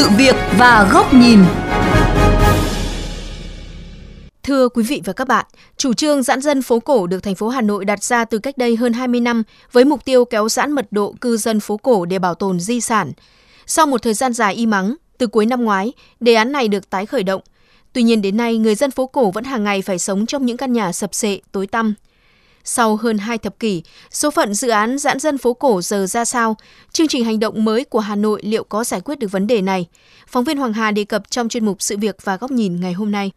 sự việc và góc nhìn. Thưa quý vị và các bạn, chủ trương giãn dân phố cổ được thành phố Hà Nội đặt ra từ cách đây hơn 20 năm với mục tiêu kéo giãn mật độ cư dân phố cổ để bảo tồn di sản. Sau một thời gian dài im mắng, từ cuối năm ngoái, đề án này được tái khởi động. Tuy nhiên đến nay, người dân phố cổ vẫn hàng ngày phải sống trong những căn nhà sập sệ, tối tăm. Sau hơn hai thập kỷ, số phận dự án giãn dân phố cổ giờ ra sao? Chương trình hành động mới của Hà Nội liệu có giải quyết được vấn đề này? Phóng viên Hoàng Hà đề cập trong chuyên mục Sự việc và góc nhìn ngày hôm nay.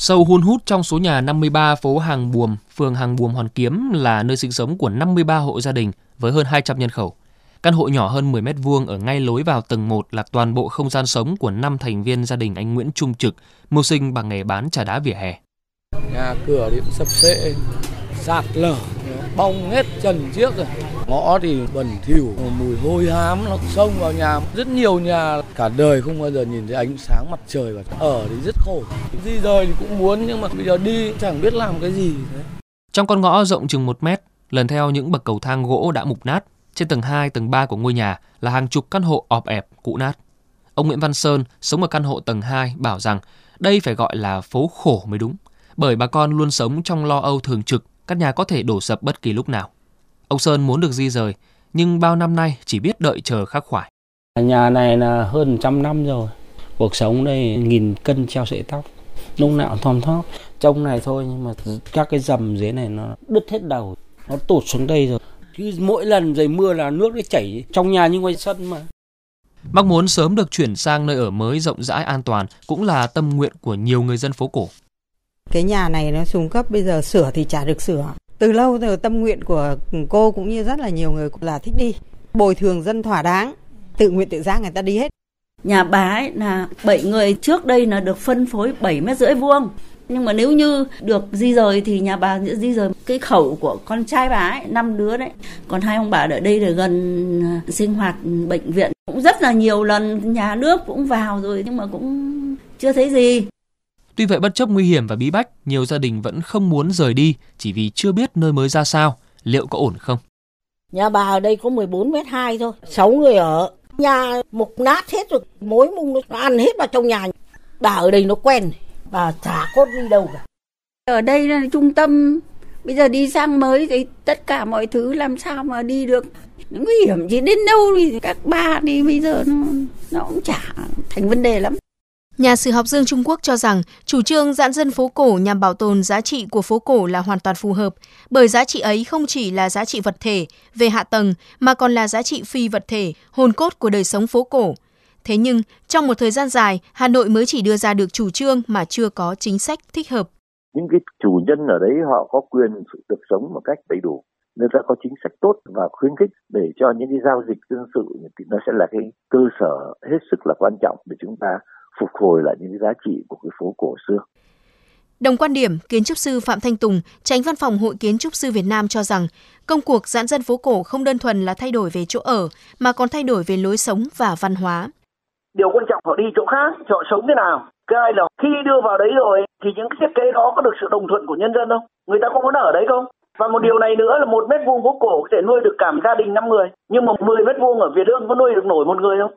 Sâu hun hút trong số nhà 53 phố Hàng Buồm, phường Hàng Buồm Hoàn Kiếm là nơi sinh sống của 53 hộ gia đình với hơn 200 nhân khẩu. Căn hộ nhỏ hơn 10 m2 ở ngay lối vào tầng 1 là toàn bộ không gian sống của 5 thành viên gia đình anh Nguyễn Trung Trực, mưu sinh bằng nghề bán trà đá vỉa hè. Nhà cửa thì cũng sập xệ, sạt lở, bong hết trần chiếc rồi. Ngõ thì bẩn thỉu, mùi hôi hám nó xông vào nhà. Rất nhiều nhà cả đời không bao giờ nhìn thấy ánh sáng mặt trời và ở thì rất khổ. Di rời thì cũng muốn nhưng mà bây giờ đi chẳng biết làm cái gì. thế. Trong con ngõ rộng chừng một mét, lần theo những bậc cầu thang gỗ đã mục nát, trên tầng 2, tầng 3 của ngôi nhà là hàng chục căn hộ ọp ẹp, cũ nát. Ông Nguyễn Văn Sơn sống ở căn hộ tầng 2 bảo rằng đây phải gọi là phố khổ mới đúng, bởi bà con luôn sống trong lo âu thường trực, căn nhà có thể đổ sập bất kỳ lúc nào. Ông Sơn muốn được di rời, nhưng bao năm nay chỉ biết đợi chờ khắc khoải. Nhà này là hơn trăm năm rồi. Cuộc sống đây nghìn cân treo sợi tóc. Lúc nào thòm thóp. Trông này thôi nhưng mà các cái dầm dưới này nó đứt hết đầu. Nó tụt xuống đây rồi. Cứ mỗi lần trời mưa là nước nó chảy trong nhà như ngoài sân mà. Mong muốn sớm được chuyển sang nơi ở mới rộng rãi an toàn cũng là tâm nguyện của nhiều người dân phố cổ. Cái nhà này nó xuống cấp bây giờ sửa thì chả được sửa. Từ lâu rồi tâm nguyện của cô cũng như rất là nhiều người là thích đi. Bồi thường dân thỏa đáng, tự nguyện tự giác người ta đi hết. Nhà bà ấy là 7 người trước đây là được phân phối 7 mét rưỡi vuông. Nhưng mà nếu như được di rời thì nhà bà sẽ di rời cái khẩu của con trai bà ấy, năm đứa đấy. Còn hai ông bà ở đây là gần à, sinh hoạt bệnh viện. Cũng rất là nhiều lần nhà nước cũng vào rồi nhưng mà cũng chưa thấy gì. Tuy vậy bất chấp nguy hiểm và bí bách, nhiều gia đình vẫn không muốn rời đi chỉ vì chưa biết nơi mới ra sao, liệu có ổn không. Nhà bà ở đây có 14 mét 2 thôi, 6 người ở. Nhà mục nát hết rồi, mối mung nó ăn hết vào trong nhà. Bà ở đây nó quen, bà chả cốt đi đâu cả. Ở đây là trung tâm, bây giờ đi sang mới thì tất cả mọi thứ làm sao mà đi được. Nguy hiểm gì đến đâu thì các ba thì bây giờ nó, nó cũng chả thành vấn đề lắm. Nhà sử học Dương Trung Quốc cho rằng chủ trương giãn dân phố cổ nhằm bảo tồn giá trị của phố cổ là hoàn toàn phù hợp, bởi giá trị ấy không chỉ là giá trị vật thể về hạ tầng mà còn là giá trị phi vật thể, hồn cốt của đời sống phố cổ. Thế nhưng, trong một thời gian dài, Hà Nội mới chỉ đưa ra được chủ trương mà chưa có chính sách thích hợp. Những cái chủ nhân ở đấy họ có quyền được sống một cách đầy đủ nên ta có chính sách tốt và khuyến khích để cho những cái giao dịch dân sự thì nó sẽ là cái cơ sở hết sức là quan trọng để chúng ta phục hồi lại những giá trị của cái phố cổ xưa. Đồng quan điểm, kiến trúc sư Phạm Thanh Tùng, tránh văn phòng Hội Kiến trúc sư Việt Nam cho rằng, công cuộc giãn dân phố cổ không đơn thuần là thay đổi về chỗ ở, mà còn thay đổi về lối sống và văn hóa. Điều quan trọng họ đi chỗ khác, họ sống thế nào. Cái hai là khi đưa vào đấy rồi thì những cái thiết kế đó có được sự đồng thuận của nhân dân không? Người ta có muốn ở đấy không? Và một điều này nữa là một mét vuông phố cổ có thể nuôi được cả gia đình 5 người. Nhưng mà 10 mét vuông ở Việt Hương có nuôi được nổi một người không?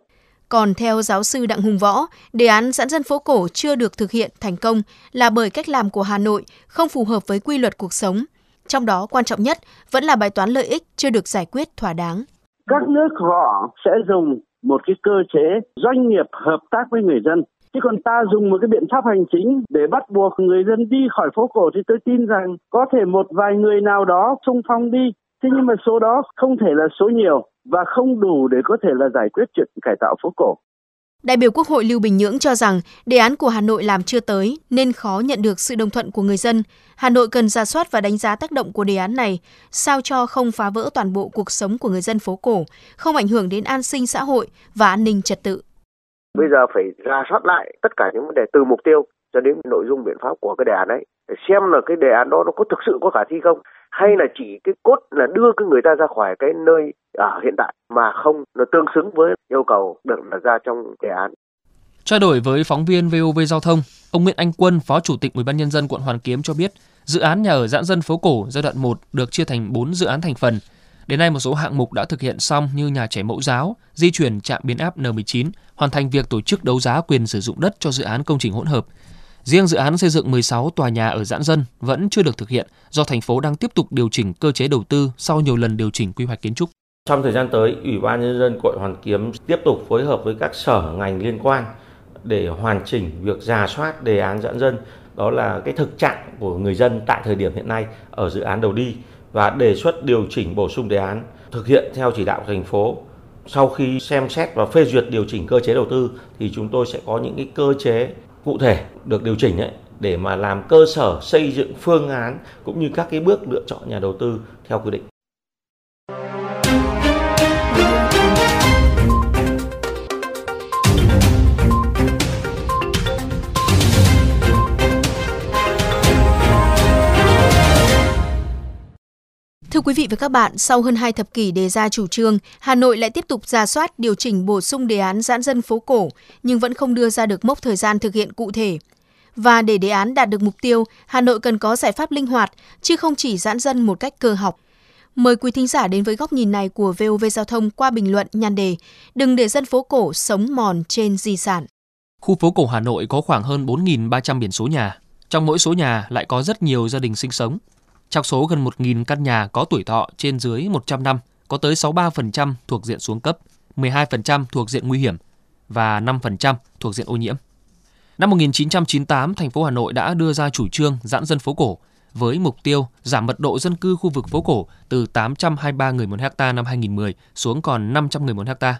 Còn theo giáo sư Đặng Hùng Võ, đề án giãn dân phố cổ chưa được thực hiện thành công là bởi cách làm của Hà Nội không phù hợp với quy luật cuộc sống. Trong đó quan trọng nhất vẫn là bài toán lợi ích chưa được giải quyết thỏa đáng. Các nước họ sẽ dùng một cái cơ chế doanh nghiệp hợp tác với người dân. Chứ còn ta dùng một cái biện pháp hành chính để bắt buộc người dân đi khỏi phố cổ thì tôi tin rằng có thể một vài người nào đó xung phong đi. Thế nhưng mà số đó không thể là số nhiều và không đủ để có thể là giải quyết chuyện cải tạo phố cổ. Đại biểu Quốc hội Lưu Bình Nhưỡng cho rằng đề án của Hà Nội làm chưa tới nên khó nhận được sự đồng thuận của người dân. Hà Nội cần ra soát và đánh giá tác động của đề án này, sao cho không phá vỡ toàn bộ cuộc sống của người dân phố cổ, không ảnh hưởng đến an sinh xã hội và an ninh trật tự. Bây giờ phải ra soát lại tất cả những vấn đề từ mục tiêu cho đến nội dung biện pháp của cái đề án ấy để xem là cái đề án đó nó có thực sự có khả thi không hay là chỉ cái cốt là đưa cái người ta ra khỏi cái nơi ở hiện tại mà không nó tương xứng với yêu cầu được đặt ra trong đề án. Trao đổi với phóng viên VOV Giao thông, ông Nguyễn Anh Quân, Phó Chủ tịch Ủy ban nhân dân quận Hoàn Kiếm cho biết, dự án nhà ở giãn dân phố cổ giai đoạn 1 được chia thành 4 dự án thành phần. Đến nay một số hạng mục đã thực hiện xong như nhà trẻ mẫu giáo, di chuyển trạm biến áp N19, hoàn thành việc tổ chức đấu giá quyền sử dụng đất cho dự án công trình hỗn hợp. Riêng dự án xây dựng 16 tòa nhà ở giãn dân vẫn chưa được thực hiện do thành phố đang tiếp tục điều chỉnh cơ chế đầu tư sau nhiều lần điều chỉnh quy hoạch kiến trúc. Trong thời gian tới, Ủy ban nhân dân quận Hoàn Kiếm tiếp tục phối hợp với các sở ngành liên quan để hoàn chỉnh việc giả soát đề án giãn dân đó là cái thực trạng của người dân tại thời điểm hiện nay ở dự án đầu đi và đề xuất điều chỉnh bổ sung đề án thực hiện theo chỉ đạo của thành phố sau khi xem xét và phê duyệt điều chỉnh cơ chế đầu tư thì chúng tôi sẽ có những cái cơ chế cụ thể được điều chỉnh ấy, để mà làm cơ sở xây dựng phương án cũng như các cái bước lựa chọn nhà đầu tư theo quy định. Thưa quý vị và các bạn, sau hơn 2 thập kỷ đề ra chủ trương, Hà Nội lại tiếp tục ra soát điều chỉnh bổ sung đề án giãn dân phố cổ, nhưng vẫn không đưa ra được mốc thời gian thực hiện cụ thể. Và để đề án đạt được mục tiêu, Hà Nội cần có giải pháp linh hoạt, chứ không chỉ giãn dân một cách cơ học. Mời quý thính giả đến với góc nhìn này của VOV Giao thông qua bình luận nhan đề Đừng để dân phố cổ sống mòn trên di sản. Khu phố cổ Hà Nội có khoảng hơn 4.300 biển số nhà. Trong mỗi số nhà lại có rất nhiều gia đình sinh sống. Trong số gần 1.000 căn nhà có tuổi thọ trên dưới 100 năm, có tới 63% thuộc diện xuống cấp, 12% thuộc diện nguy hiểm và 5% thuộc diện ô nhiễm. Năm 1998, thành phố Hà Nội đã đưa ra chủ trương giãn dân phố cổ với mục tiêu giảm mật độ dân cư khu vực phố cổ từ 823 người một hecta năm 2010 xuống còn 500 người một hecta.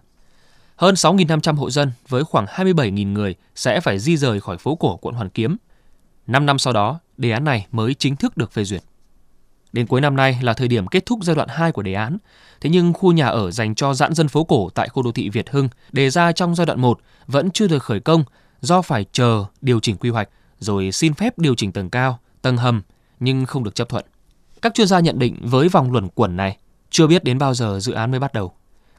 Hơn 6.500 hộ dân với khoảng 27.000 người sẽ phải di rời khỏi phố cổ quận Hoàn Kiếm. 5 năm sau đó, đề án này mới chính thức được phê duyệt. Đến cuối năm nay là thời điểm kết thúc giai đoạn 2 của đề án. Thế nhưng khu nhà ở dành cho giãn dân phố cổ tại khu đô thị Việt Hưng đề ra trong giai đoạn 1 vẫn chưa được khởi công do phải chờ điều chỉnh quy hoạch rồi xin phép điều chỉnh tầng cao, tầng hầm nhưng không được chấp thuận. Các chuyên gia nhận định với vòng luẩn quẩn này chưa biết đến bao giờ dự án mới bắt đầu.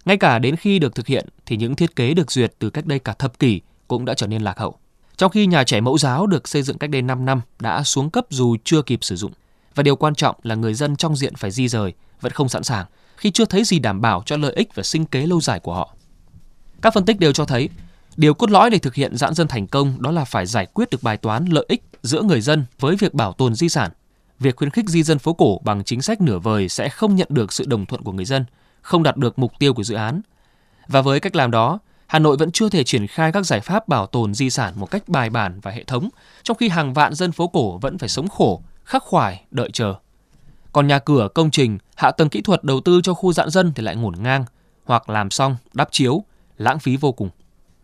Ngay cả đến khi được thực hiện thì những thiết kế được duyệt từ cách đây cả thập kỷ cũng đã trở nên lạc hậu. Trong khi nhà trẻ mẫu giáo được xây dựng cách đây 5 năm đã xuống cấp dù chưa kịp sử dụng. Và điều quan trọng là người dân trong diện phải di rời vẫn không sẵn sàng khi chưa thấy gì đảm bảo cho lợi ích và sinh kế lâu dài của họ. Các phân tích đều cho thấy điều cốt lõi để thực hiện giãn dân thành công đó là phải giải quyết được bài toán lợi ích giữa người dân với việc bảo tồn di sản. Việc khuyến khích di dân phố cổ bằng chính sách nửa vời sẽ không nhận được sự đồng thuận của người dân, không đạt được mục tiêu của dự án. Và với cách làm đó, Hà Nội vẫn chưa thể triển khai các giải pháp bảo tồn di sản một cách bài bản và hệ thống, trong khi hàng vạn dân phố cổ vẫn phải sống khổ khắc khoải, đợi chờ. Còn nhà cửa, công trình, hạ tầng kỹ thuật đầu tư cho khu dạn dân thì lại ngổn ngang, hoặc làm xong, đắp chiếu, lãng phí vô cùng.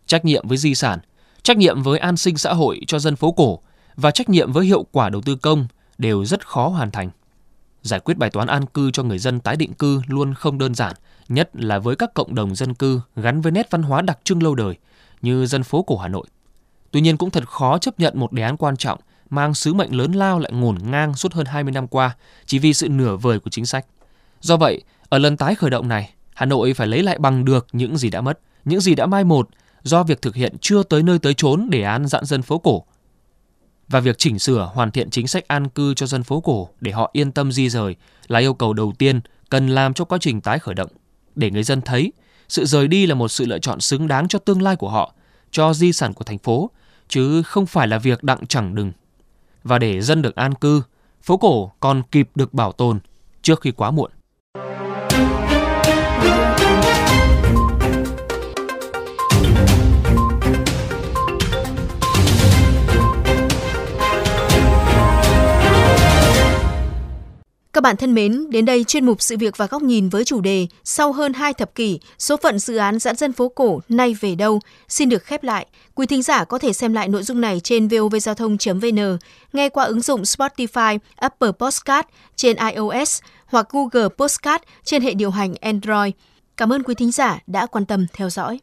Trách nhiệm với di sản, trách nhiệm với an sinh xã hội cho dân phố cổ và trách nhiệm với hiệu quả đầu tư công đều rất khó hoàn thành. Giải quyết bài toán an cư cho người dân tái định cư luôn không đơn giản, nhất là với các cộng đồng dân cư gắn với nét văn hóa đặc trưng lâu đời như dân phố cổ Hà Nội. Tuy nhiên cũng thật khó chấp nhận một đề án quan trọng mang sứ mệnh lớn lao lại ngổn ngang suốt hơn 20 năm qua chỉ vì sự nửa vời của chính sách. Do vậy, ở lần tái khởi động này, Hà Nội phải lấy lại bằng được những gì đã mất, những gì đã mai một do việc thực hiện chưa tới nơi tới chốn đề án dạn dân phố cổ. Và việc chỉnh sửa hoàn thiện chính sách an cư cho dân phố cổ để họ yên tâm di rời là yêu cầu đầu tiên cần làm cho quá trình tái khởi động. Để người dân thấy sự rời đi là một sự lựa chọn xứng đáng cho tương lai của họ, cho di sản của thành phố, chứ không phải là việc đặng chẳng đừng và để dân được an cư, phố cổ còn kịp được bảo tồn trước khi quá muộn. Các bạn thân mến, đến đây chuyên mục sự việc và góc nhìn với chủ đề Sau hơn 2 thập kỷ, số phận dự án giãn dân phố cổ nay về đâu xin được khép lại. Quý thính giả có thể xem lại nội dung này trên vovgiao thông.vn, nghe qua ứng dụng Spotify, Apple Podcast trên iOS hoặc Google Podcast trên hệ điều hành Android. Cảm ơn quý thính giả đã quan tâm theo dõi.